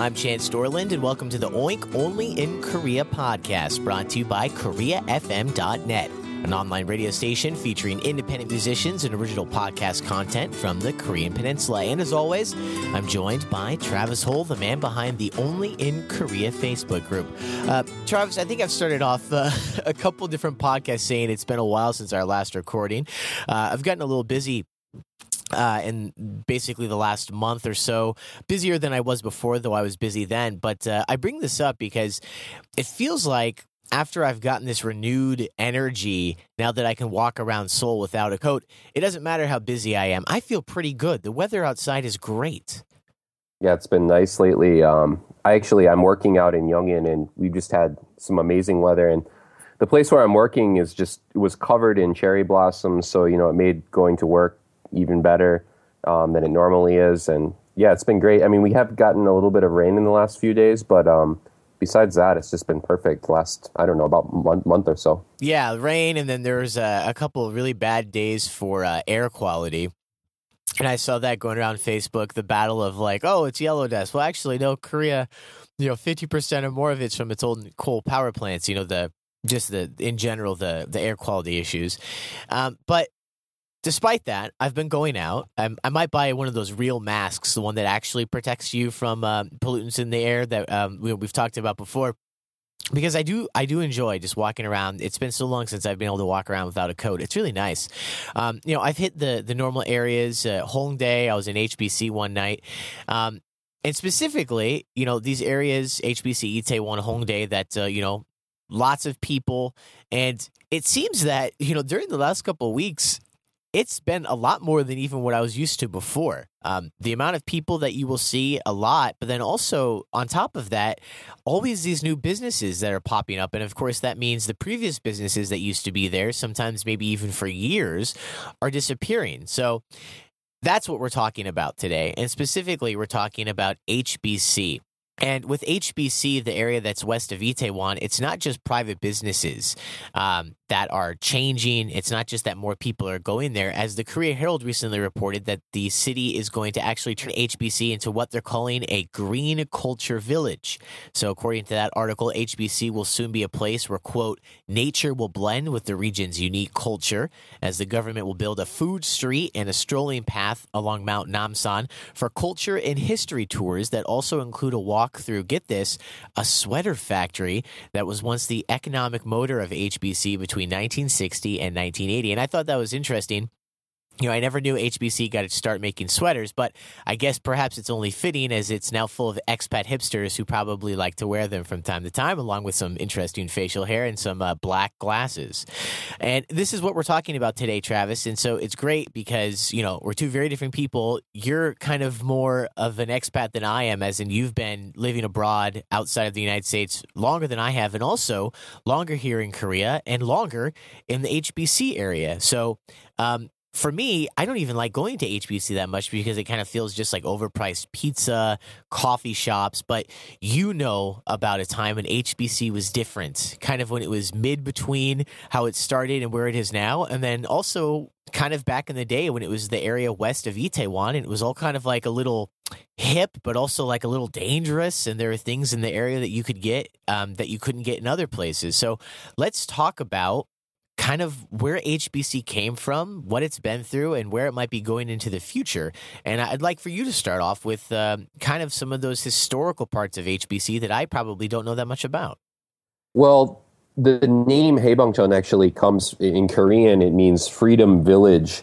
I'm Chance Dorland, and welcome to the Oink Only in Korea podcast, brought to you by KoreaFM.net, an online radio station featuring independent musicians and original podcast content from the Korean Peninsula. And as always, I'm joined by Travis Hole, the man behind the Only in Korea Facebook group. Uh, Travis, I think I've started off uh, a couple different podcasts saying it's been a while since our last recording. Uh, I've gotten a little busy uh, in basically the last month or so. Busier than I was before, though I was busy then. But uh, I bring this up because it feels like after I've gotten this renewed energy, now that I can walk around Seoul without a coat, it doesn't matter how busy I am. I feel pretty good. The weather outside is great. Yeah, it's been nice lately. Um, I actually I'm working out in Yongin, and we've just had some amazing weather. And the place where I'm working is just was covered in cherry blossoms, so you know it made going to work even better um, than it normally is. And yeah, it's been great. I mean, we have gotten a little bit of rain in the last few days, but um, besides that, it's just been perfect. Last I don't know about month month or so. Yeah, rain, and then there's a, a couple of really bad days for uh, air quality. And I saw that going around Facebook, the battle of like, oh, it's yellow dust. Well, actually, no, Korea, you know, fifty percent or more of it's from its old coal power plants. You know, the just the in general the the air quality issues. Um, but despite that, I've been going out. I'm, i might buy one of those real masks, the one that actually protects you from uh, pollutants in the air that um, we, we've talked about before. Because I do, I do enjoy just walking around. It's been so long since I've been able to walk around without a coat. It's really nice. Um, you know, I've hit the the normal areas. Uh, Hongdae. I was in HBC one night. Um, and specifically, you know, these areas, HBC, Itaewon, Hongdae, that, uh, you know, lots of people. And it seems that, you know, during the last couple of weeks, it's been a lot more than even what I was used to before. Um, the amount of people that you will see a lot, but then also on top of that, always these new businesses that are popping up. And of course, that means the previous businesses that used to be there, sometimes maybe even for years, are disappearing. So that's what we're talking about today. And specifically, we're talking about HBC. And with HBC, the area that's west of Itaewon, it's not just private businesses um, that are changing. It's not just that more people are going there. As the Korea Herald recently reported, that the city is going to actually turn HBC into what they're calling a green culture village. So, according to that article, HBC will soon be a place where, quote, nature will blend with the region's unique culture, as the government will build a food street and a strolling path along Mount Namsan for culture and history tours that also include a walk walk through, get this, a sweater factory that was once the economic motor of HBC between 1960 and 1980. And I thought that was interesting you know, I never knew HBC got to start making sweaters, but I guess perhaps it's only fitting as it's now full of expat hipsters who probably like to wear them from time to time, along with some interesting facial hair and some uh, black glasses. And this is what we're talking about today, Travis. And so it's great because, you know, we're two very different people. You're kind of more of an expat than I am, as in you've been living abroad outside of the United States longer than I have, and also longer here in Korea and longer in the HBC area. So, um, for me, I don't even like going to HBC that much because it kind of feels just like overpriced pizza, coffee shops. But you know about a time when HBC was different, kind of when it was mid between how it started and where it is now. And then also kind of back in the day when it was the area west of Itaewon and it was all kind of like a little hip, but also like a little dangerous. And there are things in the area that you could get um, that you couldn't get in other places. So let's talk about kind of where HBC came from, what it's been through, and where it might be going into the future. And I'd like for you to start off with uh, kind of some of those historical parts of HBC that I probably don't know that much about. Well, the name Haebangchon actually comes in Korean. It means freedom village.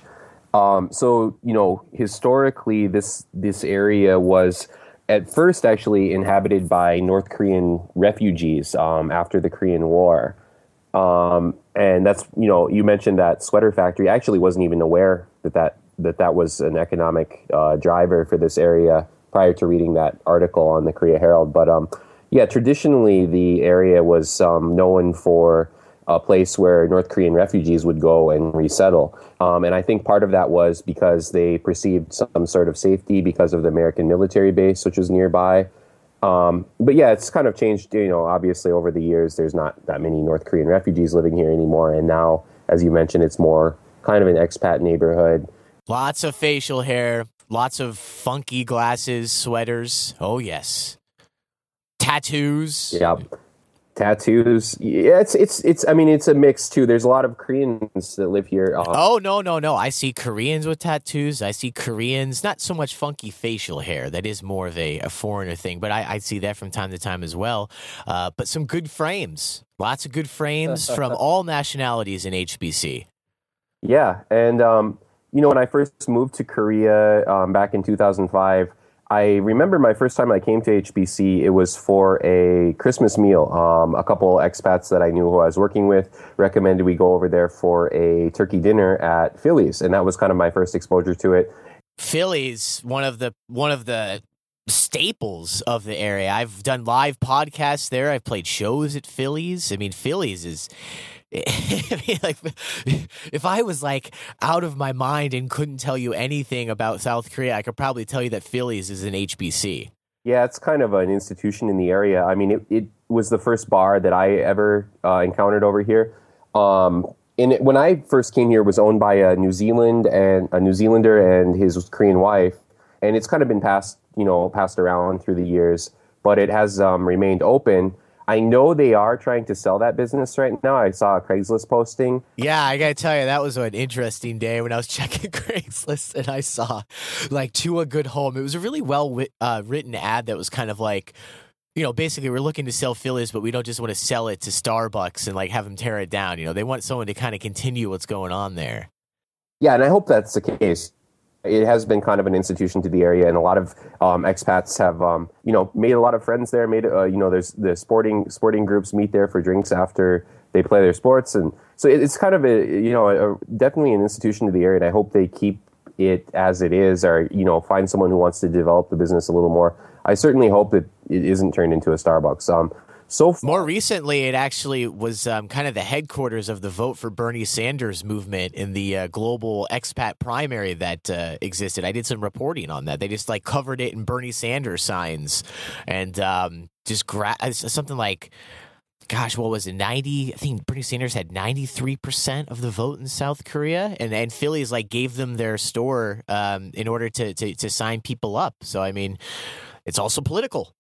Um, so you know, historically, this this area was at first actually inhabited by North Korean refugees um, after the Korean War. Um, and that's you know you mentioned that sweater factory. I actually wasn't even aware that that that, that was an economic uh, driver for this area prior to reading that article on the Korea Herald. But um, yeah, traditionally the area was um, known for a place where North Korean refugees would go and resettle. Um, and I think part of that was because they perceived some sort of safety because of the American military base, which was nearby. Um, but yeah, it's kind of changed. You know, obviously over the years, there's not that many North Korean refugees living here anymore, and now, as you mentioned, it's more kind of an expat neighborhood. Lots of facial hair, lots of funky glasses, sweaters. Oh yes. tattoos. Yeah. Tattoos. Yeah, it's it's it's. I mean, it's a mix too. There's a lot of Koreans that live here. Um, Oh no no no! I see Koreans with tattoos. I see Koreans not so much funky facial hair. That is more of a, a foreigner thing, but I, I see that from time to time as well. Uh, but some good frames, lots of good frames from all nationalities in HBC. Yeah, and um, you know, when I first moved to Korea um, back in 2005, I remember my first time I came to HBC. It was for a Christmas meal. Um, a couple expats that I knew who I was working with recommended we go over there for a turkey dinner at Philly's, and that was kind of my first exposure to it. Philly's one of the one of the staples of the area. I've done live podcasts there. I've played shows at Phillies. I mean, Phillies is. I mean, like, if I was like out of my mind and couldn't tell you anything about South Korea, I could probably tell you that Phillies is an HBC. Yeah, it's kind of an institution in the area. I mean, it, it was the first bar that I ever uh, encountered over here. Um, and it, when I first came here, it was owned by a New Zealand and a New Zealander and his Korean wife, and it's kind of been passed, you know, passed around through the years. But it has um, remained open. I know they are trying to sell that business right now. I saw a Craigslist posting. Yeah, I gotta tell you, that was an interesting day when I was checking Craigslist and I saw like to a good home. It was a really well wit- uh, written ad that was kind of like, you know, basically we're looking to sell Phillies, but we don't just want to sell it to Starbucks and like have them tear it down. You know, they want someone to kind of continue what's going on there. Yeah, and I hope that's the case. It has been kind of an institution to the area, and a lot of um, expats have, um, you know, made a lot of friends there. Made, uh, you know, there's the sporting sporting groups meet there for drinks after they play their sports, and so it, it's kind of a, you know, a, definitely an institution to the area. And I hope they keep it as it is, or you know, find someone who wants to develop the business a little more. I certainly hope that it isn't turned into a Starbucks. Um, so far, More recently, it actually was um, kind of the headquarters of the Vote for Bernie Sanders movement in the uh, global expat primary that uh, existed. I did some reporting on that. They just like covered it in Bernie Sanders signs and um, just gra- uh, something like, gosh, what was it? 90? I think Bernie Sanders had 93% of the vote in South Korea. And, and Phillies like gave them their store um, in order to, to, to sign people up. So, I mean, it's also political.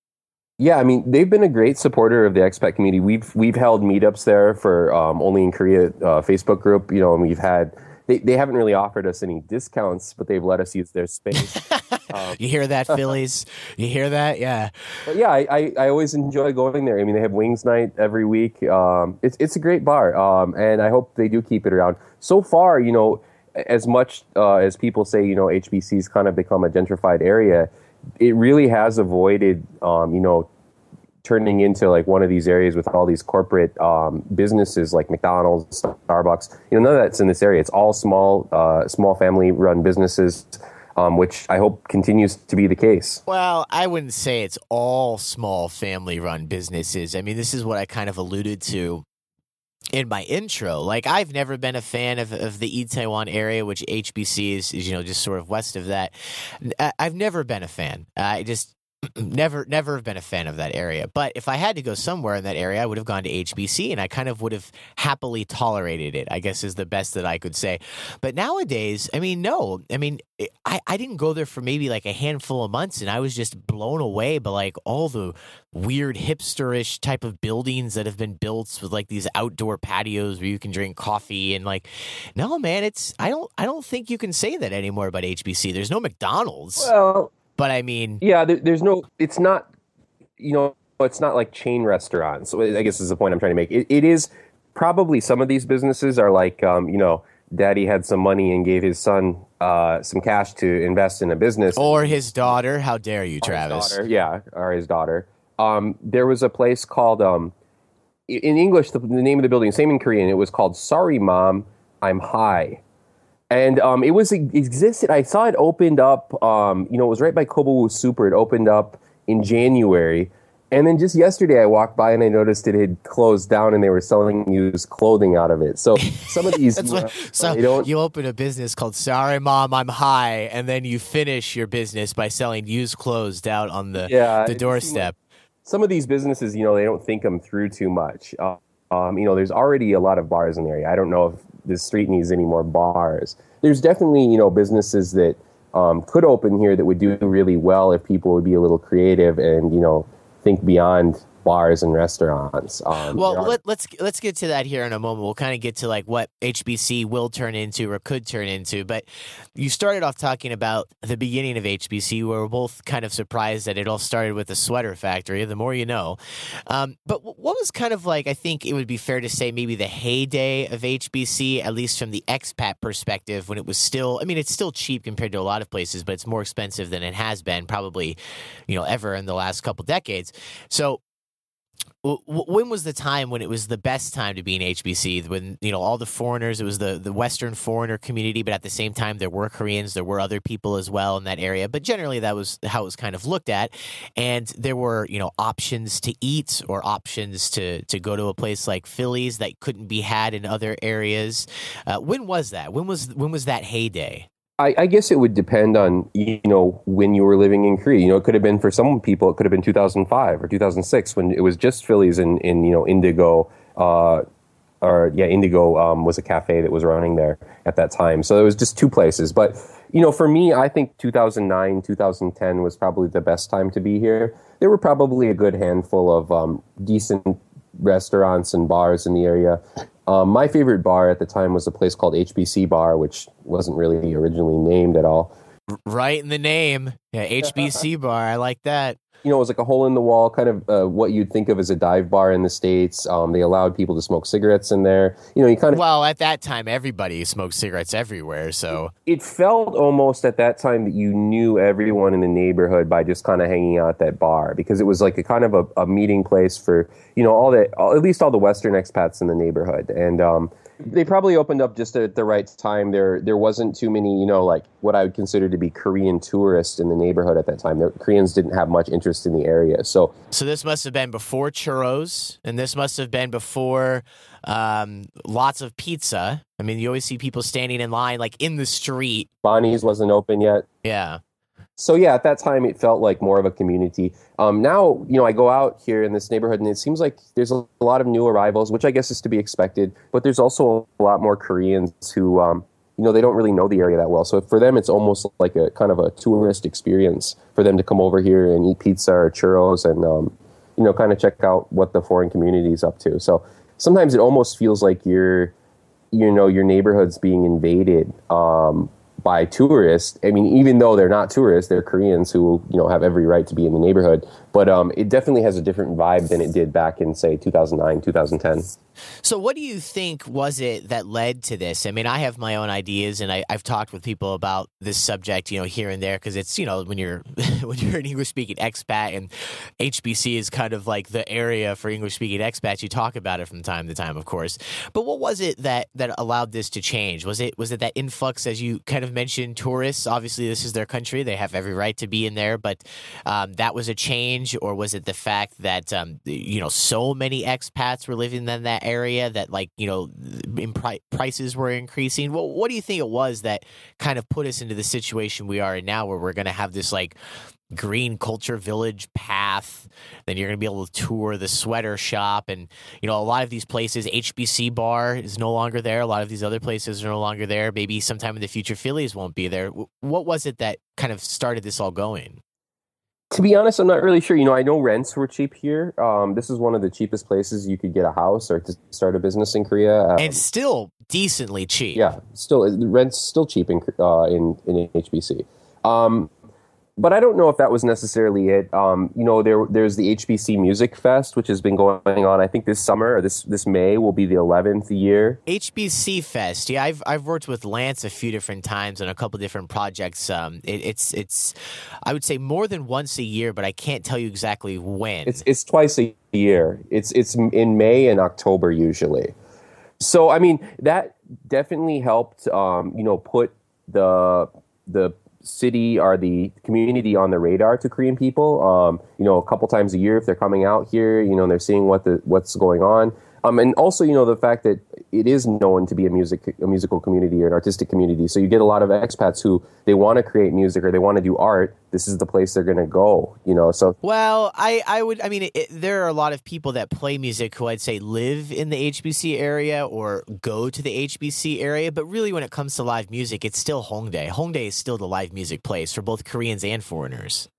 Yeah, I mean they've been a great supporter of the expat community. We've we've held meetups there for um, only in Korea uh, Facebook group. You know, and we've had they, they haven't really offered us any discounts, but they've let us use their space. um, you hear that, Phillies? you hear that? Yeah. But yeah, I, I, I, always enjoy going there. I mean, they have wings night every week. Um, it's it's a great bar, um, and I hope they do keep it around. So far, you know, as much uh, as people say, you know, HBC's kind of become a gentrified area it really has avoided, um, you know, turning into like one of these areas with all these corporate um, businesses like McDonald's, Starbucks. You know, none of that's in this area. It's all small, uh, small family-run businesses. Um, which I hope continues to be the case. Well, I wouldn't say it's all small family run businesses. I mean, this is what I kind of alluded to in my intro. Like, I've never been a fan of, of the Itaewon area, which HBC is, is, you know, just sort of west of that. I've never been a fan. I just never never have been a fan of that area. But if i had to go somewhere in that area i would have gone to hbc and i kind of would have happily tolerated it i guess is the best that i could say. But nowadays i mean no. I mean i, I didn't go there for maybe like a handful of months and i was just blown away by like all the weird hipsterish type of buildings that have been built with like these outdoor patios where you can drink coffee and like no man it's i don't i don't think you can say that anymore about hbc there's no mcdonald's. Well but I mean, yeah, there, there's no. It's not. You know, it's not like chain restaurants. I guess is the point I'm trying to make. It, it is probably some of these businesses are like, um, you know, daddy had some money and gave his son uh, some cash to invest in a business, or his daughter. How dare you, Travis? Daughter, yeah, or his daughter. Um, there was a place called um, in English. The, the name of the building, same in Korean. It was called Sorry Mom, I'm High and um, it was it existed. I saw it opened up. Um, you know, it was right by Kobo Super. It opened up in January, and then just yesterday, I walked by and I noticed it had closed down, and they were selling used clothing out of it. So some of these, you, what, so you open a business called "Sorry, Mom, I'm High," and then you finish your business by selling used clothes out on the yeah, the doorstep. Some of these businesses, you know, they don't think them through too much. Uh, um, you know, there's already a lot of bars in the area. I don't know if the street needs any more bars. There's definitely you know businesses that um, could open here that would do really well if people would be a little creative and you know think beyond bars and restaurants. Um, well, let, us let's, let's get to that here in a moment. We'll kind of get to like what HBC will turn into or could turn into. But you started off talking about the beginning of HBC. where we're both kind of surprised that it all started with the sweater factory. The more you know. Um, but what was kind of like? I think it would be fair to say maybe the heyday of HBC, at least from the expat perspective, when it was still. I mean, it's still cheap compared to a lot of places, but it's more expensive than it has been probably, you know, ever in the last couple decades. So when was the time when it was the best time to be in HBC? When you know all the foreigners, it was the the Western foreigner community, but at the same time there were Koreans, there were other people as well in that area. But generally, that was how it was kind of looked at, and there were you know options to eat or options to to go to a place like Philly's that couldn't be had in other areas. Uh, when was that? When was when was that heyday? I, I, guess it would depend on you know when you were living in Korea. You know, it could have been for some people, it could have been 2005 or 2006 when it was just Phillies in, in you know Indigo, uh, or yeah, Indigo um, was a cafe that was running there at that time. So it was just two places. But you know, for me, I think 2009, 2010 was probably the best time to be here. There were probably a good handful of um, decent restaurants and bars in the area. Um, my favorite bar at the time was a place called HBC Bar, which wasn't really originally named at all. Right in the name. Yeah, HBC Bar. I like that you know, it was like a hole in the wall, kind of uh, what you'd think of as a dive bar in the states. Um, they allowed people to smoke cigarettes in there. You know, you kind of well at that time everybody smoked cigarettes everywhere, so it felt almost at that time that you knew everyone in the neighborhood by just kind of hanging out at that bar because it was like a kind of a, a meeting place for you know all the at least all the Western expats in the neighborhood, and um, they probably opened up just at the right time. There there wasn't too many, you know, like what I would consider to be Korean tourists in the neighborhood at that time. The Koreans didn't have much interest in the area. So So this must have been before churros and this must have been before um, lots of pizza. I mean, you always see people standing in line like in the street. Bonnie's wasn't open yet. Yeah so yeah, at that time it felt like more of a community. Um, now, you know, I go out here in this neighborhood and it seems like there's a lot of new arrivals, which I guess is to be expected. But there's also a lot more Koreans who, um, you know, they don't really know the area that well. So for them, it's almost like a kind of a tourist experience for them to come over here and eat pizza or churros and, um, you know, kind of check out what the foreign community is up to. So sometimes it almost feels like you're, you know, your neighborhood's being invaded um, by tourists. I mean, even though they're not tourists, they're Koreans who you know have every right to be in the neighborhood. But um, it definitely has a different vibe than it did back in say 2009, 2010. So, what do you think was it that led to this? I mean, I have my own ideas, and I, have talked with people about this subject, you know, here and there, because it's you know when you're when you're an English speaking expat, and HBC is kind of like the area for English speaking expats. You talk about it from time to time, of course. But what was it that that allowed this to change? Was it was it that influx, as you kind of mentioned, tourists? Obviously, this is their country; they have every right to be in there. But um, that was a change, or was it the fact that um, you know so many expats were living in that area that like you know pri- prices were increasing? Well, what do you think it was that kind of put us into the situation we are in now where we're going to have this like green culture village path then you're going to be able to tour the sweater shop and you know a lot of these places hbc bar is no longer there a lot of these other places are no longer there maybe sometime in the future philly's won't be there. What was it that kind of started this all going to be honest, I'm not really sure. You know, I know rents were cheap here. Um, this is one of the cheapest places you could get a house or to start a business in Korea, um, and still decently cheap. Yeah, still rent's still cheap in uh, in in HBC. Um, but I don't know if that was necessarily it. Um, you know, there there's the HBC Music Fest, which has been going on. I think this summer or this this May will be the 11th year. HBC Fest. Yeah, I've I've worked with Lance a few different times on a couple different projects. Um, it, it's it's I would say more than once a year, but I can't tell you exactly when. It's it's twice a year. It's it's in May and October usually. So I mean that definitely helped. Um, you know, put the the city or the community on the radar to Korean people. Um, you know, a couple times a year if they're coming out here, you know, and they're seeing what the what's going on. Um, and also, you know, the fact that it is known to be a music a musical community or an artistic community. So you get a lot of expats who they want to create music or they want to do art. This is the place they're going to go. You know, so well, I I would I mean it, there are a lot of people that play music who I'd say live in the HBC area or go to the HBC area, but really when it comes to live music, it's still Hongdae. Hongdae is still the live music place for both Koreans and foreigners.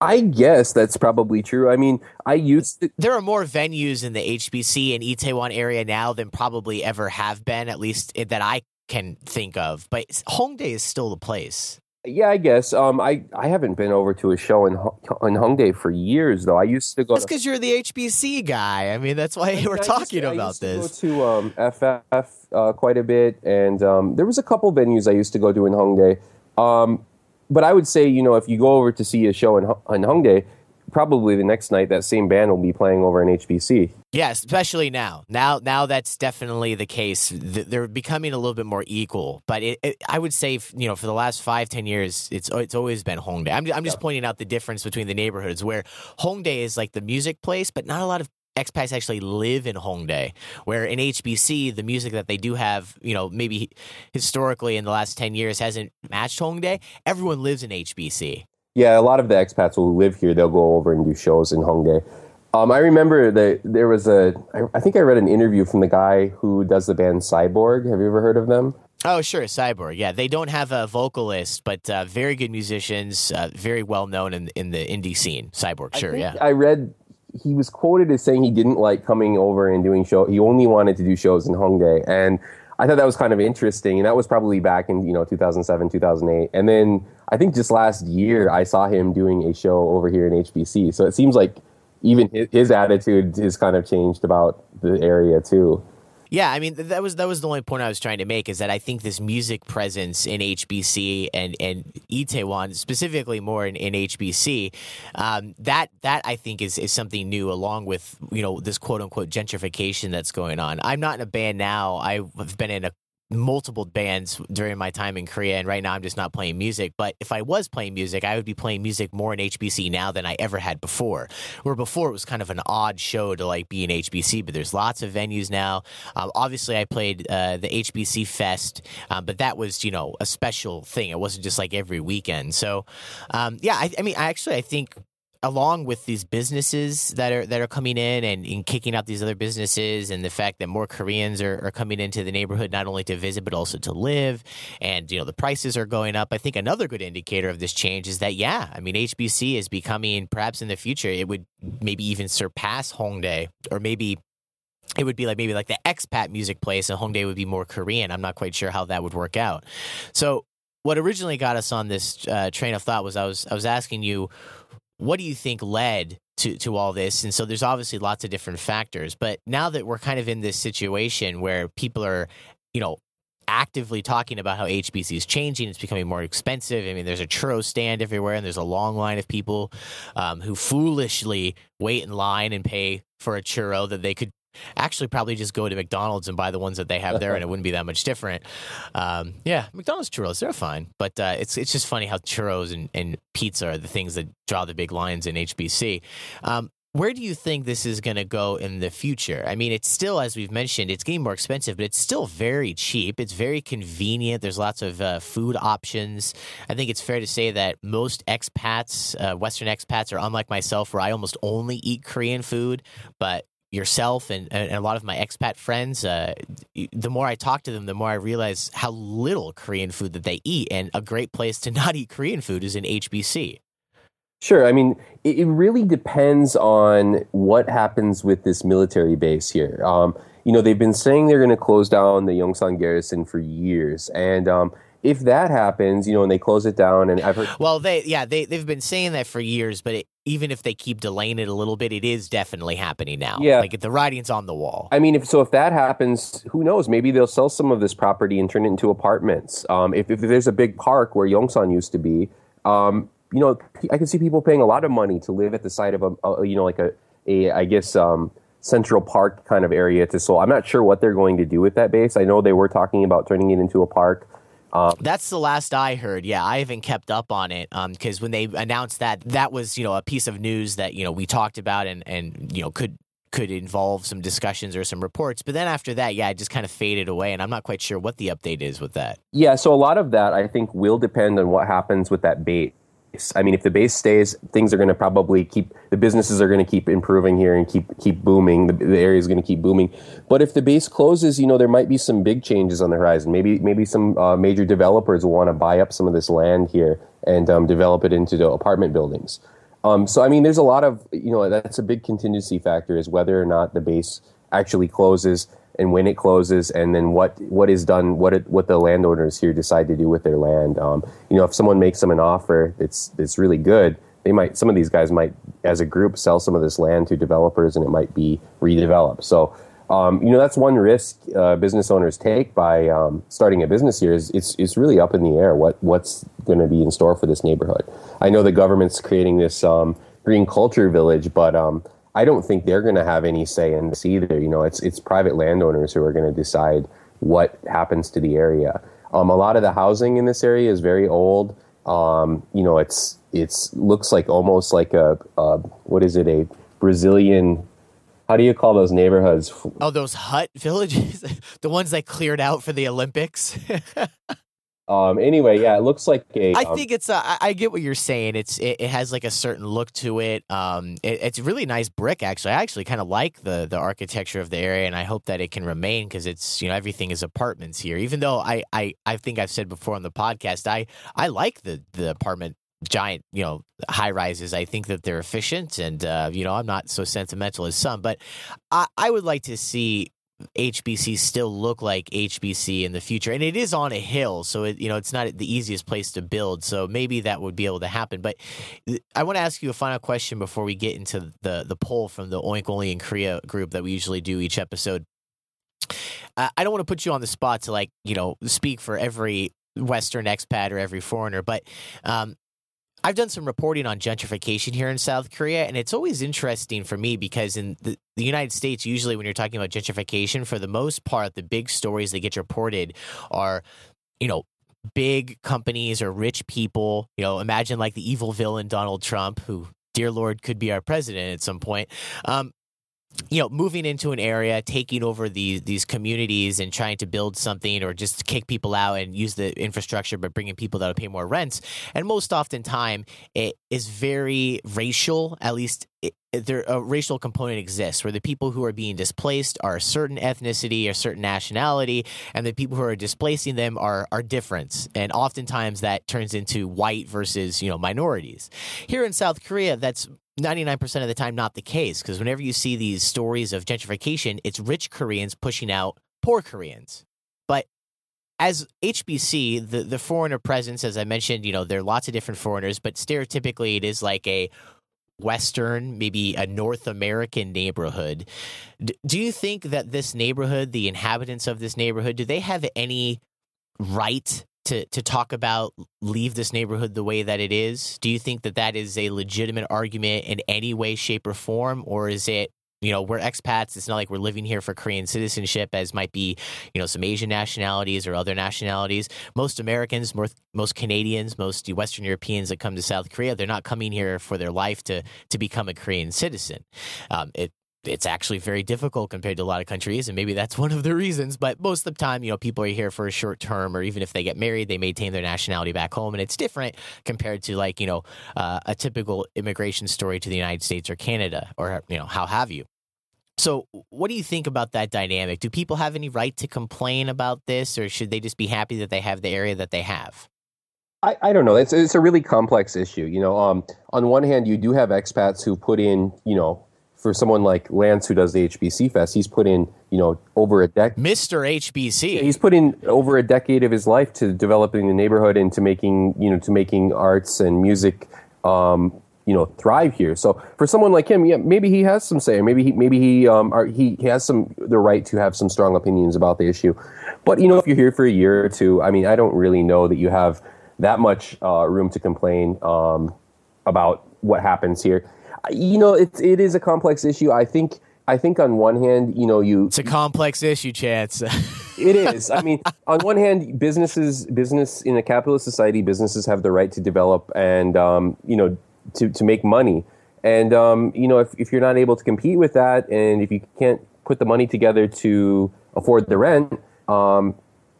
I guess that's probably true. I mean, I used to, There are more venues in the HBC and Itaewon area now than probably ever have been, at least that I can think of. But Hongdae is still the place. yeah, I guess. Um, I I haven't been over to a show in in Hongdae for years though. I used to go. That's to- because you're the HBC guy. I mean, that's why I mean, we're I talking to- I about used to this. Go to um, FF uh, quite a bit, and um, there was a couple venues I used to go to in Hongdae. Um, but I would say, you know, if you go over to see a show in, in Hongdae, probably the next night that same band will be playing over in HBC. Yeah, especially now. Now, now that's definitely the case. They're becoming a little bit more equal. But it, it, I would say, you know, for the last five, ten years, it's it's always been Hongdae. I'm I'm just pointing out the difference between the neighborhoods where Hongdae is like the music place, but not a lot of expats actually live in Hongdae. Where in HBC, the music that they do have, you know, maybe historically in the last ten years hasn't matched Hongdae. Everyone lives in HBC. Yeah, a lot of the expats who live here, they'll go over and do shows in Hongdae. Um, I remember that there was a, I, I think I read an interview from the guy who does the band Cyborg. Have you ever heard of them? Oh, sure, Cyborg. Yeah, they don't have a vocalist, but uh, very good musicians, uh, very well known in in the indie scene. Cyborg, sure, yeah. I read he was quoted as saying he didn't like coming over and doing show. He only wanted to do shows in Hongdae, and I thought that was kind of interesting. And that was probably back in you know 2007, 2008. And then I think just last year I saw him doing a show over here in HBC. So it seems like even his, his attitude has kind of changed about the area too. Yeah, I mean that was that was the only point I was trying to make is that I think this music presence in HBC and and Itaewon specifically more in, in HBC um, that that I think is is something new along with you know this quote unquote gentrification that's going on. I'm not in a band now. I've been in a multiple bands during my time in Korea and right now I'm just not playing music. But if I was playing music I would be playing music more in HBC now than I ever had before. Where before it was kind of an odd show to like be in HBC but there's lots of venues now. Um, obviously I played uh, the HBC Fest um, but that was you know a special thing. It wasn't just like every weekend. So um, yeah I, I mean I actually I think along with these businesses that are that are coming in and, and kicking out these other businesses and the fact that more Koreans are, are coming into the neighborhood not only to visit but also to live. And you know the prices are going up. I think another good indicator of this change is that yeah I mean HBC is becoming perhaps in the future it would maybe even surpass Hongdae or maybe it would be like maybe like the expat music place and Hongdae would be more Korean. I'm not quite sure how that would work out. So what originally got us on this uh, train of thought was I was I was asking you what do you think led to, to all this? And so there's obviously lots of different factors. But now that we're kind of in this situation where people are, you know, actively talking about how HBC is changing, it's becoming more expensive. I mean, there's a churro stand everywhere, and there's a long line of people um, who foolishly wait in line and pay for a churro that they could actually probably just go to McDonald's and buy the ones that they have there, and it wouldn't be that much different. Um, yeah, McDonald's churros they're fine, but uh, it's it's just funny how churros and, and pizza are the things that draw the big lines in HBC. Um, where do you think this is going to go in the future? I mean, it's still, as we've mentioned, it's getting more expensive, but it's still very cheap. It's very convenient. There's lots of uh, food options. I think it's fair to say that most expats, uh, Western expats, are unlike myself, where I almost only eat Korean food, but yourself and, and a lot of my expat friends, uh, the more I talk to them, the more I realize how little Korean food that they eat. And a great place to not eat Korean food is in HBC. Sure. I mean, it, really depends on what happens with this military base here. Um, you know, they've been saying they're going to close down the Yongsan garrison for years, and um, if that happens, you know, and they close it down, and I've heard Well, they yeah they they've been saying that for years, but it, even if they keep delaying it a little bit, it is definitely happening now. Yeah. like the writing's on the wall. I mean, if so, if that happens, who knows? Maybe they'll sell some of this property and turn it into apartments. Um, if, if there's a big park where Yongsan used to be, um, you know, I can see people paying a lot of money to live at the side of a, a you know, like a, a I guess, um, Central Park kind of area to Seoul. I'm not sure what they're going to do with that base. I know they were talking about turning it into a park. That's the last I heard. Yeah, I haven't kept up on it um, because when they announced that, that was you know a piece of news that you know we talked about and and you know could could involve some discussions or some reports. But then after that, yeah, it just kind of faded away, and I'm not quite sure what the update is with that. Yeah, so a lot of that I think will depend on what happens with that base. I mean, if the base stays, things are going to probably keep the businesses are going to keep improving here and keep keep booming. The, the area is going to keep booming. But if the base closes, you know, there might be some big changes on the horizon. Maybe maybe some uh, major developers will want to buy up some of this land here and um, develop it into apartment buildings. Um, so I mean, there's a lot of you know that's a big contingency factor is whether or not the base actually closes and when it closes, and then what what is done, what it, what the landowners here decide to do with their land. Um, you know, if someone makes them an offer, it's it's really good. They might some of these guys might, as a group, sell some of this land to developers, and it might be redeveloped. So. Um, you know that's one risk uh, business owners take by um, starting a business here is it's it's really up in the air what what's going to be in store for this neighborhood. I know the government's creating this um, green culture village, but um, I don't think they're going to have any say in this either. You know, it's it's private landowners who are going to decide what happens to the area. Um, a lot of the housing in this area is very old. Um, you know, it's it's looks like almost like a, a what is it a Brazilian how do you call those neighborhoods? Oh, those hut villages, the ones that cleared out for the Olympics. Um, anyway, yeah, it looks like a. I um, think it's. A, I, I get what you're saying. It's. It, it has like a certain look to it. Um, it, it's really nice brick. Actually, I actually kind of like the the architecture of the area, and I hope that it can remain because it's you know everything is apartments here. Even though I, I I think I've said before on the podcast, I I like the the apartment giant you know high rises i think that they're efficient and uh, you know i'm not so sentimental as some but I, I would like to see HBC still look like HBC in the future. And it is on a hill, so it, you know it's not the easiest place to build. So maybe that would be able to happen. But I want to ask you a final question before we get into the the poll from the Oink Only in Korea group that we usually do each episode. I don't want to put you on the spot to like you know speak for every Western expat or every foreigner, but um, I've done some reporting on gentrification here in South Korea, and it's always interesting for me because in the, the, United States, usually when you're talking about gentrification, for the most part, the big stories that get reported are, you know, big companies or rich people. You know, imagine like the evil villain Donald Trump, who, dear Lord, could be our president at some point. Um, you know, moving into an area, taking over these these communities, and trying to build something, or just kick people out and use the infrastructure, but bringing people that will pay more rents. And most often, time it is very racial. At least it, there a racial component exists, where the people who are being displaced are a certain ethnicity, a certain nationality, and the people who are displacing them are are different. And oftentimes, that turns into white versus you know minorities. Here in South Korea, that's 99% of the time not the case because whenever you see these stories of gentrification, it's rich Koreans pushing out poor Koreans. But as HBC, the, the foreigner presence, as I mentioned, you know, there are lots of different foreigners, but stereotypically it is like a Western, maybe a North American neighborhood. D- do you think that this neighborhood, the inhabitants of this neighborhood, do they have any right to to talk about leave this neighborhood the way that it is? Do you think that that is a legitimate argument in any way, shape, or form, or is it? You know, we're expats. It's not like we're living here for Korean citizenship, as might be, you know, some Asian nationalities or other nationalities. Most Americans, most, most Canadians, most Western Europeans that come to South Korea, they're not coming here for their life to to become a Korean citizen. Um, it it's actually very difficult compared to a lot of countries, and maybe that's one of the reasons. But most of the time, you know, people are here for a short term, or even if they get married, they maintain their nationality back home, and it's different compared to like you know uh, a typical immigration story to the United States or Canada, or you know how have you. So, what do you think about that dynamic? Do people have any right to complain about this, or should they just be happy that they have the area that they have? I, I don't know. It's it's a really complex issue. You know, um, on one hand, you do have expats who put in, you know, for someone like Lance who does the HBC Fest, he's put in you know over a decade. Mr. HBC. He's put in over a decade of his life to developing the neighborhood and to making you know to making arts and music. Um, you know, thrive here. So for someone like him, yeah, maybe he has some say. Maybe he, maybe he, um, are, he has some the right to have some strong opinions about the issue. But you know, if you're here for a year or two, I mean, I don't really know that you have that much uh, room to complain um, about what happens here you know, it it is a complex issue. I think I think on one hand, you know, you it's a complex issue, Chance. it is. I mean, on one hand, businesses business in a capitalist society, businesses have the right to develop and um, you know to to make money. And um, you know, if if you're not able to compete with that, and if you can't put the money together to afford the rent, um,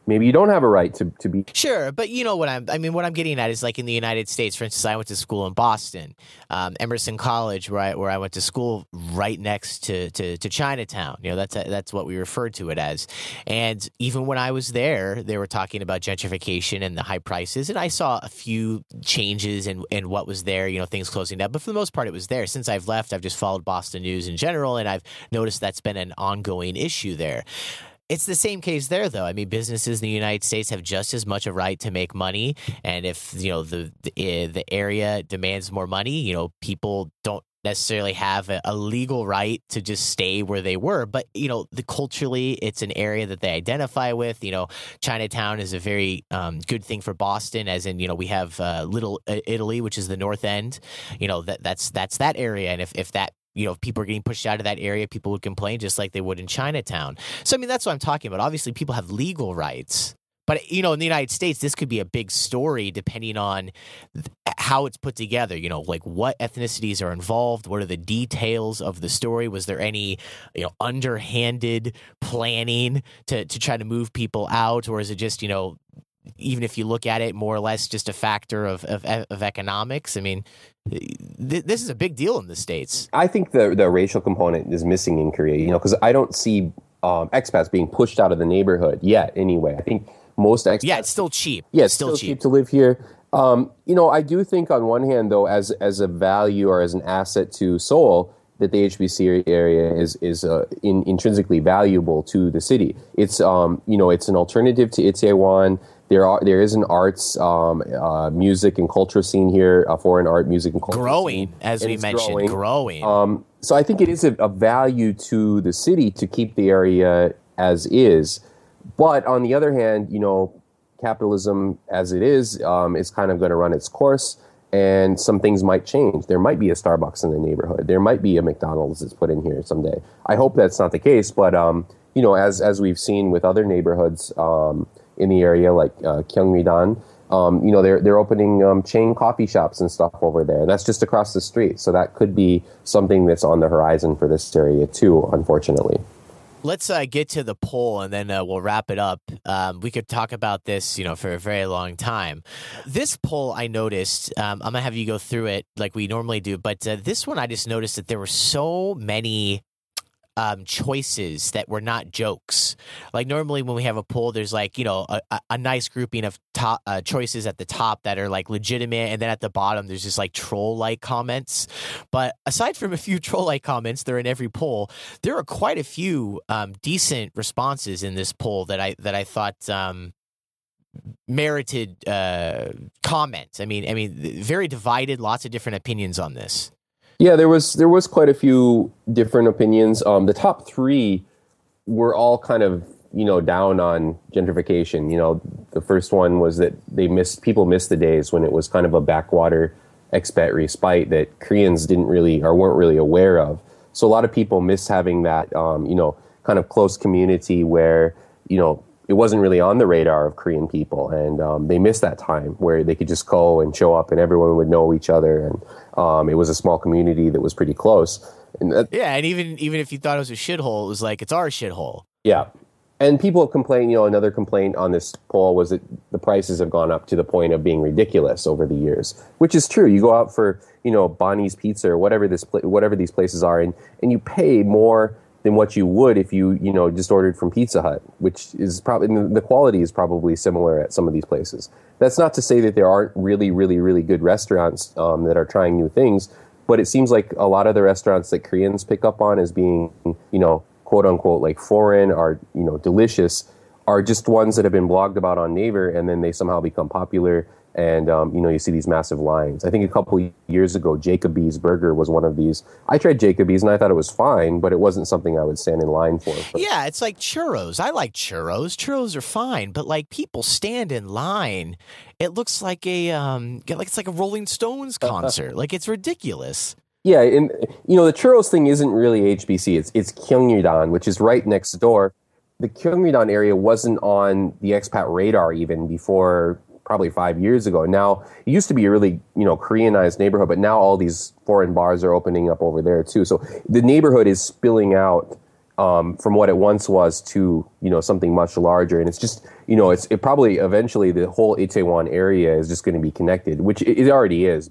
maybe you don't have a right to, to be sure but you know what i'm i mean what i'm getting at is like in the united states for instance i went to school in boston um, emerson college I, where I went to school right next to, to, to chinatown. You know that's a, that's what we referred to it as. And even when i was there they were talking about gentrification and the high prices and i saw a few changes in, in what was there you know things closing down. But for the most part it was there. Since i've left i've just followed boston news in general and i've noticed that's been an ongoing issue there it's the same case there, though. I mean, businesses in the United States have just as much a right to make money, and if you know the the, eh, the area demands more money, you know, people don't necessarily have a, a, legal right to just stay where they were. But you know the culturally it's an area that they identify with. You know chinatown is a very um, good thing for boston as in you know we have uh, little uh, italy which is the north end. You know that that's that's that area. And if, if that you know, if people are getting pushed out of that area, people would complain just like they would in Chinatown. So, I mean, that's what I'm talking about. Obviously, people have legal rights. But, you know, in the United States, this could be a big story depending on how it's put together. You know, like what ethnicities are involved? What are the details of the story? Was there any, you know, underhanded planning to, to try to move people out? Or is it just, you know, even if you look at it more or less just a factor of, of, of economics. I mean, th- this is a big deal in the States. I think the, the racial component is missing in Korea, you know, because I don't see um, expats being pushed out of the neighborhood yet anyway. I think most expats. Yeah, it's still cheap. Yeah, it's still, still cheap. cheap to live here. Um, you know, I do think on one hand, though, as as a value or as an asset to Seoul, that the HBC area is is uh, in, intrinsically valuable to the city. It's um, you know, it's an alternative to Itaewon there are there is an arts, um, uh, music and culture scene here, a foreign art, music and culture growing, scene, as we mentioned, growing. growing. Um, so I think it is a, a, value to the city to keep the area as is, but on the other hand, you know, capitalism as it is um, is kind of going to run its course. And some things might change. There might be a Starbucks in the neighborhood. There might be a McDonald's that's put in here someday. I hope that's not the case, but um, you know, as as we've seen with other neighborhoods, um, in the area, like uh, Gyeongridan. Um, you know, they're they're opening um, chain coffee shops and stuff over there, and that's just across the street. So that could be something that's on the horizon for this area too. Unfortunately. Let's uh, get to the poll and then uh, we'll wrap it up. Um, we could talk about this, you know, for a very long time. This poll I noticed, um, I'm gonna have you go through it like we normally do, but uh, this one I just noticed that there were so many um, choices that were not jokes. Like normally when we have a poll, there's like you know a, a nice grouping of top uh, choices at the top that are like legitimate, and then at the bottom there's just like troll like comments. But aside from a few troll like comments, they're in every poll. There are quite a few um, decent responses in this poll that I that I thought. Um, merited uh, comments. I mean, I mean, very divided. Lots of different opinions on this. Yeah, there was there was quite a few different opinions. Um, the top three were all kind of you know down on gentrification. You know, the first one was that they missed people missed the days when it was kind of a backwater expat respite that Koreans didn't really or weren't really aware of. So a lot of people miss having that um, you know kind of close community where you know it wasn't really on the radar of Korean people, and um, they missed that time where they could just go and show up, and everyone would know each other, and um, it was a small community that was pretty close. And that, yeah, and even even if you thought it was a shithole, it was like it's our shithole. Yeah, and people complain. You know, another complaint on this poll was that the prices have gone up to the point of being ridiculous over the years, which is true. You go out for you know Bonnie's Pizza or whatever this whatever these places are, and and you pay more than what you would if you you know just ordered from Pizza Hut, which is probably the quality is probably similar at some of these places. That's not to say that there aren't really really really good restaurants um, that are trying new things, but it seems like a lot of the restaurants that Koreans pick up on as being you know quote unquote like foreign are you know delicious are just ones that have been blogged about on Naver and then they somehow become popular and um, you know you see these massive lines. I think a couple years ago, Jacoby's Burger was one of these. I tried Jacoby's and I thought it was fine, but it wasn't something I would stand in line for. But. Yeah, it's like churros. I like churros. Churros are fine, but like people stand in line. It looks like a um, like it's like a Rolling Stones concert. like it's ridiculous. Yeah, and you know the churros thing isn't really HBC. It's it's Gyeongridan, which is right next door. The Gyeongridan area wasn't on the expat radar even before probably five years ago. Now it used to be a really you know Koreanized neighborhood, but now all these foreign bars are opening up over there too. So the neighborhood is spilling out um, from what it once was to you know something much larger, and it's just you know it's it probably eventually the whole Itaewon area is just going to be connected, which it already is.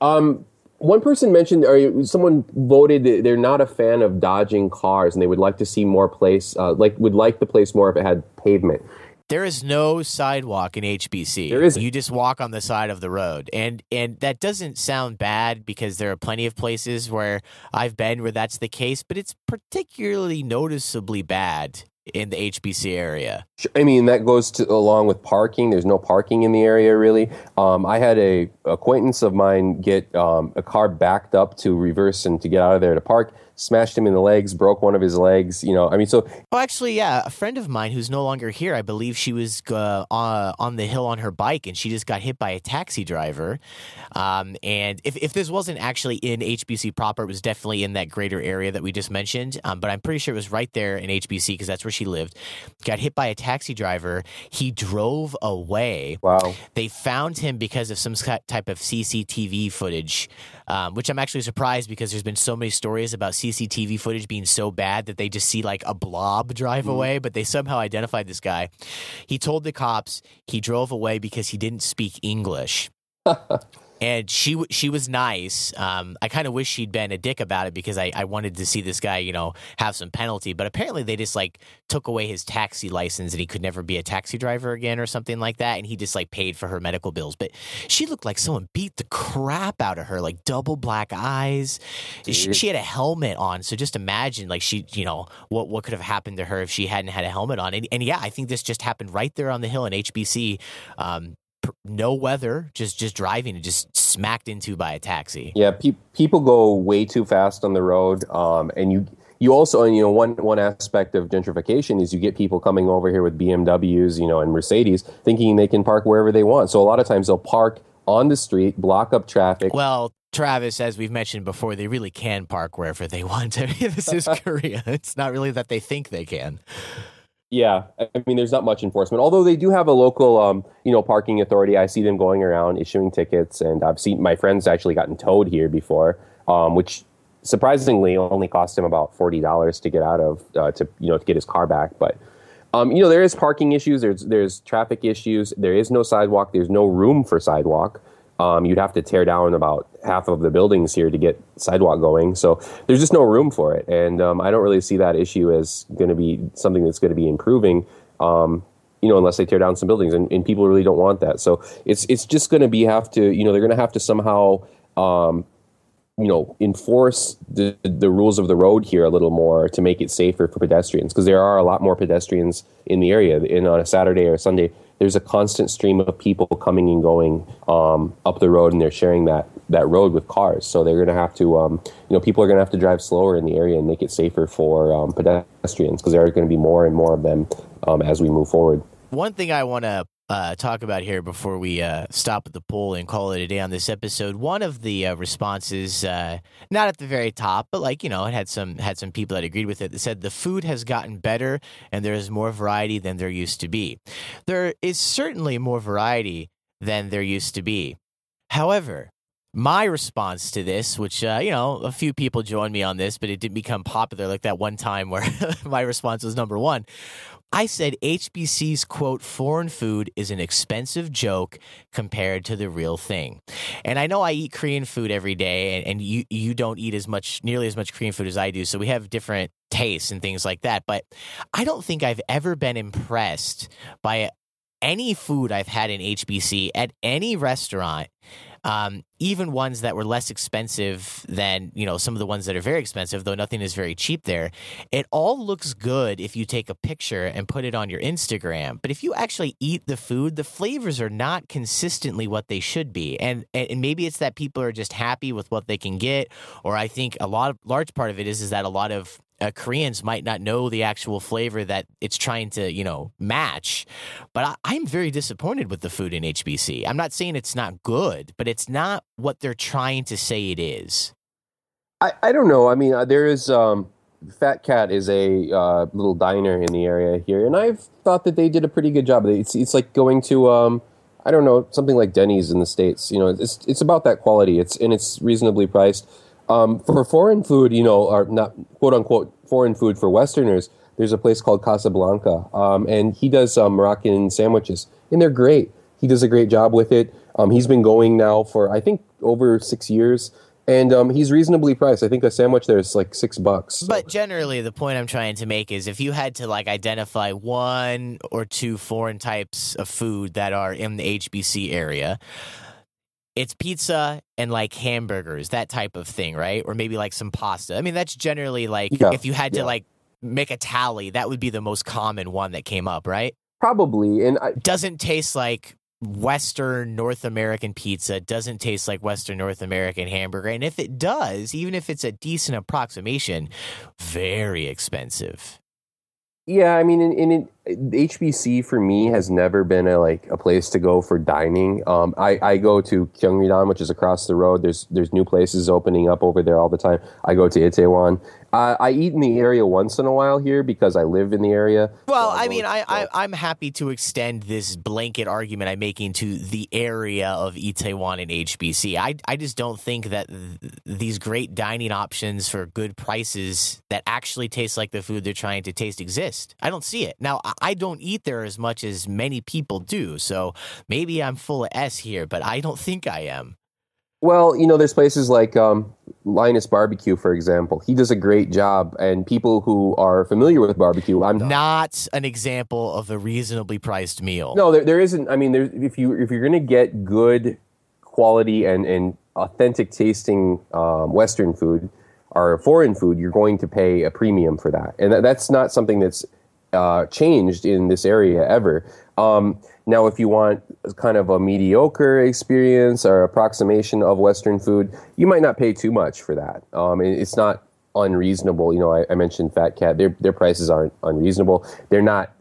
Um, one person mentioned, or someone voted they're not a fan of dodging cars, and they would like to see more place, uh, like would like the place more if it had pavement. There is no sidewalk in HBC. There is. You just walk on the side of the road, and and that doesn't sound bad because there are plenty of places where I've been where that's the case, but it's particularly noticeably bad in the HBC area. I mean, that goes to, along with parking. There's no parking in the area really. Um, I had a acquaintance of mine get um, a car backed up to reverse and to get out of there to park smashed him in the legs, broke one of his legs. You know, I mean, so. Oh, actually, yeah, a friend of mine who's no longer here, I believe she was uh, on the hill on her bike and she just got hit by a taxi driver. Um, and if, if this wasn't actually in HBC proper, it was definitely in that greater area that we just mentioned. Um, but I'm pretty sure it was right there in HBC because that's where she lived. Got hit by a taxi driver. He drove away. Wow. They found him because of some type of CCTV footage, um, which I'm actually surprised because there's been so many stories about CCTV CCTV footage being so bad that they just see like a blob drive mm. away, but they somehow identified this guy. He told the cops he drove away because he didn't speak English. and she she was nice. Um, I kind of wish she'd been a dick about it because I, I wanted to see this guy, you know, have some penalty. But apparently, they just like took away his taxi license and he could never be a taxi driver again or something like that. And he just like paid for her medical bills. But she looked like someone beat the crap out of her, like double black eyes. She, she, had a helmet on, so just imagine like she, you know, what what could have happened to her if she hadn't had a helmet on. And, and yeah, I think this just happened right there on the hill in HBC. Um, no weather, just just driving and just smacked into by a taxi. Yeah, pe- people go way too fast on the road, um, and you you also and you know one one aspect of gentrification is you get people coming over here with BMWs, you know, and Mercedes, thinking they can park wherever they want. So a lot of times they'll park on the street, block up traffic. Well, Travis, as we've mentioned before, they really can park wherever they want. I mean, this is Korea. It's not really that they think they can. Yeah, I mean, there's not much enforcement. Although they do have a local, um, you know, parking authority. I see them going around issuing tickets, and I've seen my friends actually gotten towed here before, um, which surprisingly only cost him about forty dollars to get out of uh, to you know to get his car back. But um, you know, there is parking issues. There's there's traffic issues. There is no sidewalk. There's no room for sidewalk um, you'd have to tear down about half of the buildings here to get sidewalk going. So there's just no room for it, and um, I don't really see that issue as going to be something that's going to be improving. Um, you know, unless they tear down some buildings, and, and people really don't want that. So it's it's just going to be have to you know they're going to have to somehow um, you know enforce the the rules of the road here a little more to make it safer for pedestrians because there are a lot more pedestrians in the area. In on a Saturday or Sunday, there's a constant stream of people coming and going um, up the road, and they're sharing that that road with cars. So they're going to have to, um, you know, people are going to have to drive slower in the area and make it safer for um, pedestrians because there are going to be more and more of them um, as we move forward. One thing I want to uh, talk about here before we uh, stop at the poll and call it a day on this episode. One of the uh, responses, uh, not at the very top, but like you know, it had some had some people that agreed with it. That said the food has gotten better and there is more variety than there used to be. There is certainly more variety than there used to be. However, my response to this, which uh, you know, a few people joined me on this, but it didn't become popular like that one time where my response was number one. I said HBC's quote, foreign food is an expensive joke compared to the real thing. And I know I eat Korean food every day, and, and you, you don't eat as much, nearly as much Korean food as I do. So we have different tastes and things like that. But I don't think I've ever been impressed by any food I've had in HBC at any restaurant um, even ones that were less expensive than you know some of the ones that are very expensive, though nothing is very cheap there. It all looks good if you take a picture and put it on your Instagram, but if you actually eat the food, the flavors are not consistently what they should be, and and maybe it's that people are just happy with what they can get, or I think a lot of large part of it is is that a lot of uh, Koreans might not know the actual flavor that it's trying to, you know, match. But I, am very disappointed with the food in HBC. I'm not saying it's not good, but it's not what they're trying to say it is. I, I don't know. I mean, uh, there is um, Fat Cat is a uh, little diner in the area here, and I've thought that they did a pretty good job. It's it's like going to um, I don't know something like Denny's in the states. You know, it's it's about that quality. It's and it's reasonably priced. Um, for foreign food, you know, or not quote unquote foreign food for Westerners, there's a place called Casablanca, um, and he does um, Moroccan sandwiches, and they're great. He does a great job with it. Um, he's been going now for I think over six years, and um, he's reasonably priced. I think a sandwich there is like six bucks. so- But generally, the point I'm trying to make is if you had to like identify one or two foreign types of food that are in the HBC area, it's pizza and like hamburgers, that type of thing, right? Or maybe like some pasta. I mean, that's generally like Yeah, if you had to yeah. like make a tally, that would be the most common one that came up, right? probably, and I, Doesn't taste like Western North American pizza, doesn't taste like Western North American hamburger. And if it does, even if it's a decent approximation, very expensive. Yeah, I mean, in, in, in HBC for me has never been a like a place to go for dining. Um, I, I go to Gyeongridan, which is across the road. There's there's new places opening up over there all the time. I go to Itaewon. Uh, I eat in the area once in a while here because I live in the area. Well, So I go- mean, I, I, I'm happy to extend this blanket argument I'm making to the area of Itaewon and HBC. I I just don't think that th- these great dining options for good prices that actually taste like the food they're trying to taste exist. I don't see it. Now, I- I don't eat there as much as many people do, so maybe I'm full of S here, but I don't think I am. Well, you know, there's places like um, Linus Barbecue, for example. He does a great job, and people who are familiar with barbecue, I'm not. Not an example of a reasonably priced meal. No, there, there isn't. I mean, there, if you if you're going to get good quality and and authentic tasting um, Western food or foreign food, you're going to pay a premium for that, and that, that's not something that's uh, changed in this area ever. Um, now, if you want kind of a mediocre experience or approximation of Western food, you might not pay too much for that. Um, it's not unreasonable. You know, I, I mentioned Fat Cat; their their prices aren't unreasonable. They're not.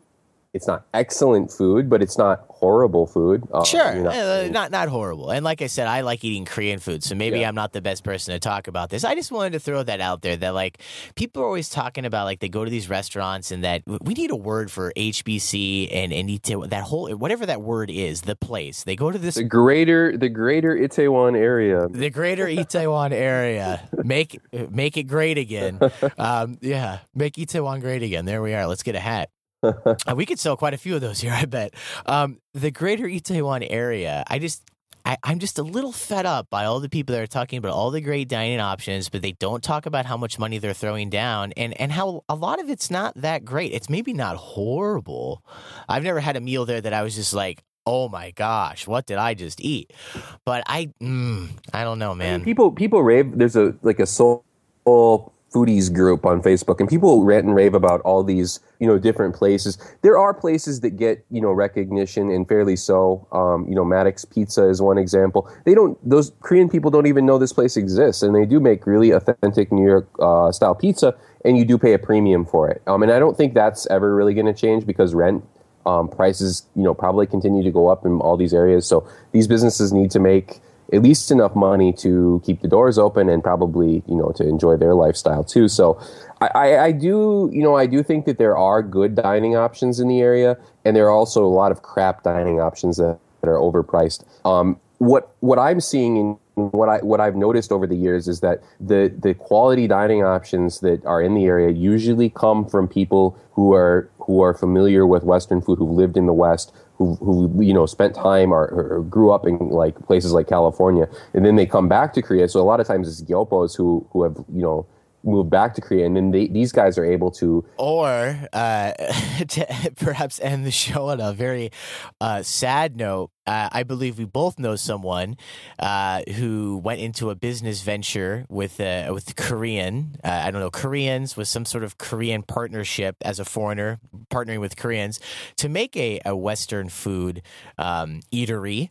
It's not excellent food, but it's not horrible food. Uh, Sure, you're not uh, not not horrible. And like I said, I like eating Korean food, so maybe Yeah. I'm not the best person to talk about this. I just wanted to throw that out there that like people are always talking about like they go to these restaurants and that we need a word for HBC and and to that whole whatever that word is, the place. They go to this the greater the greater Itaewon area. the greater Itaewon area. Make make it great again. Um, yeah, make Itaewon great again. There we are. Let's get a hat. Uh, we could sell quite a few of those here, I bet. Um, the greater Itaewon area, I just. I, I'm just a little fed up by all the people that are talking about all the great dining options, but they don't talk about how much money they're throwing down and, and how a lot of it's not that great. It's maybe not horrible. I've never had a meal there that I was just like, oh my gosh, what did I just eat? But I, mm, I don't know, man. People people rave. There's a like a Seoul foodies group on Facebook, and people rant and rave about all these you know different places. There are places that get you know recognition and fairly so. Um, you know, Maddox Pizza is one example. They don't; those Korean people don't even know this place exists, and they do make really authentic New York uh, style pizza, and you do pay a premium for it. Um, and I don't think that's ever really going to change because rent um, prices, you know, probably continue to go up in all these areas. So these businesses need to make at least enough money to keep the doors open and probably, you know, to enjoy their lifestyle too. So I, I, do, you know, I do think that there are good dining options in the area, and there are also a lot of crap dining options that, that are overpriced. Um, what what I'm seeing in what I what I've noticed over the years is that the the quality dining options that are in the area usually come from people who are who are familiar with Western food, who've lived in the West, who who you know spent time or, or grew up in like places like California, and then they come back to Korea. So a lot of times it's gyopos who who have you know moved back to Korea, and then they, these guys are able to Or uh, to perhaps end the show on a very uh, sad note. Uh, I believe we both know someone uh, who went into a business venture with uh, with Korean. Uh, I don't know Koreans with some sort of Korean partnership as a foreigner partnering with Koreans to make a, a Western food um, eatery.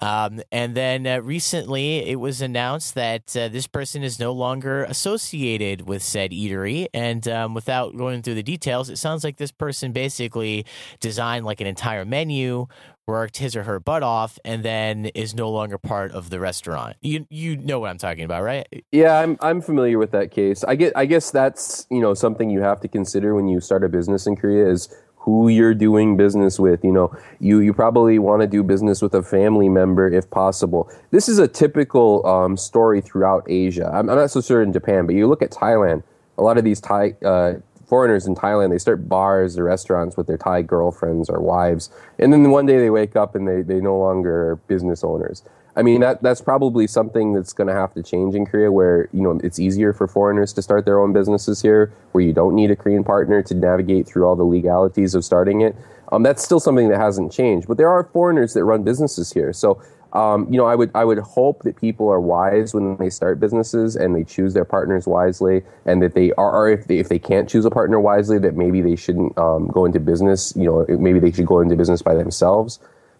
Um, and then uh, recently, it was announced that uh, this person is no longer associated with said eatery. And um, without going through the details, it sounds like this person basically designed like an entire menu, worked his or her butt off, and then is no longer part of the restaurant. You you know what I'm talking about, right? Yeah, I'm I'm familiar with that case. I get I guess that's, you know, something you have to consider when you start a business in Korea is who you're doing business with. You know, you you probably want to do business with a family member if possible. This is a typical um, story throughout Asia. I'm, I'm not so sure in Japan, but you look at Thailand. a lot of these Thai uh, foreigners in Thailand, they start bars or restaurants with their Thai girlfriends or wives, and then one day they wake up and they, they no longer are business owners. I mean that that's probably something that's going to have to change in Korea, where you know it's easier for foreigners to start their own businesses here, where you don't need a Korean partner to navigate through all the legalities of starting it. Um, that's still something that hasn't changed, but there are foreigners that run businesses here. So um, you know, I would I would hope that people are wise when they start businesses and they choose their partners wisely, and that they are, if they if they can't choose a partner wisely, that maybe they shouldn't um, go into business. You know, maybe they should go into business by themselves.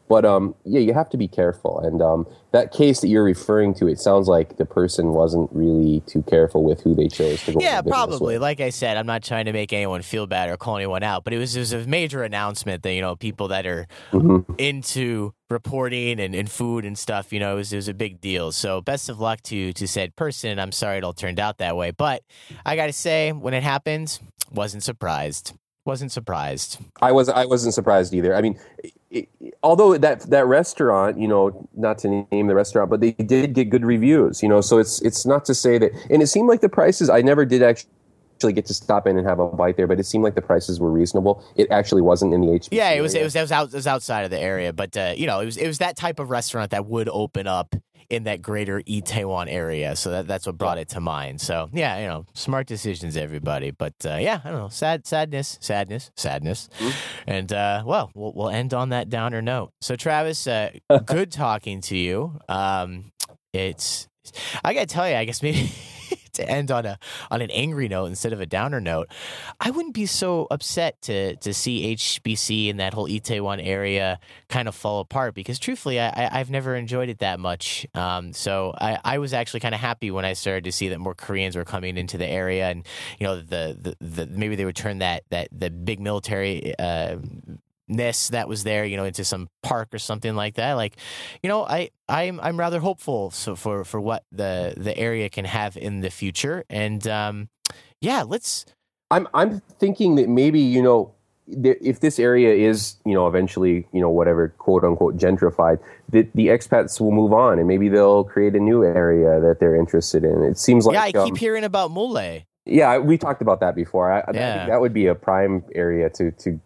But um, yeah, you have to be careful. And um, that case that you're referring to, it sounds like the person wasn't really too careful with who they chose to go. Yeah, probably. with. Like I said, I'm not trying to make anyone feel bad or call anyone out, but it was, it was a major announcement that you know people that are Mm-hmm. into reporting and, and food and stuff, you know, it was, it was a big deal. So best of luck to to said person. I'm sorry it all turned out that way, but I got to say, when it happened, wasn't surprised. Wasn't surprised. I was I wasn't surprised either. I mean, it, although that that restaurant, you know, not to name the restaurant, but they did get good reviews, you know. So it's it's not to say that, and it seemed like the prices. I never did actually get to stop in and have a bite there, but it seemed like the prices were reasonable. It actually wasn't in the HBC. Yeah, it was it was it was, out, it was outside of the area, but uh, you know, it was it was that type of restaurant that would open up in that greater Itaewon area. So that, that's what brought it to mind. So yeah, you know, smart decisions, everybody. But uh, yeah, I don't know, sad sadness, sadness, sadness, and uh, well, well, we'll end on that downer note. So Travis, uh, good talking to you. Um, it's I gotta tell you, I guess maybe. To end on a on an angry note instead of a downer note, I wouldn't be so upset to to see HBC in that whole Itaewon area kind of fall apart because truthfully, I, I've never enjoyed it that much. Um, so I, I was actually kind of happy when I started to see that more Koreans were coming into the area, and you know the the, the maybe they would turn that that the big military. Uh, ness that was there, you know, into some park or something like that. Like, you know, I I'm I'm rather hopeful so for for what the the area can have in the future. And um, yeah, let's I'm I'm thinking that maybe you know if this area is you know eventually you know whatever quote unquote gentrified, that the expats will move on and maybe they'll create a new area that they're interested in. It seems like yeah, I keep um, hearing about Mullae. yeah we talked about that before. I, I think Yeah. that would be a prime area to to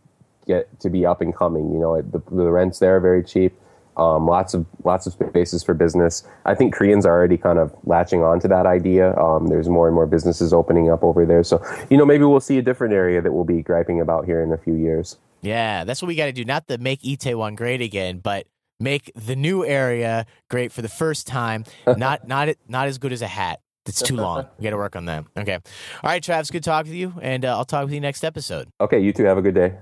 get to be up and coming. You know the the rents there are very cheap. Um, lots of lots of spaces for business. I think Koreans are already kind of latching on to that idea. Um, there's more and more businesses opening up over there. So you know maybe we'll see a different area that we'll be griping about here in a few years. Yeah, that's what we got to do. Not to make Itaewon great again, but make the new area great for the first time. not not not as good as a hat. It's too long. We got to work on that. Okay. All right, Travis. Good talking to you, and uh, I'll talk with you next episode. Okay, you too. have a good day.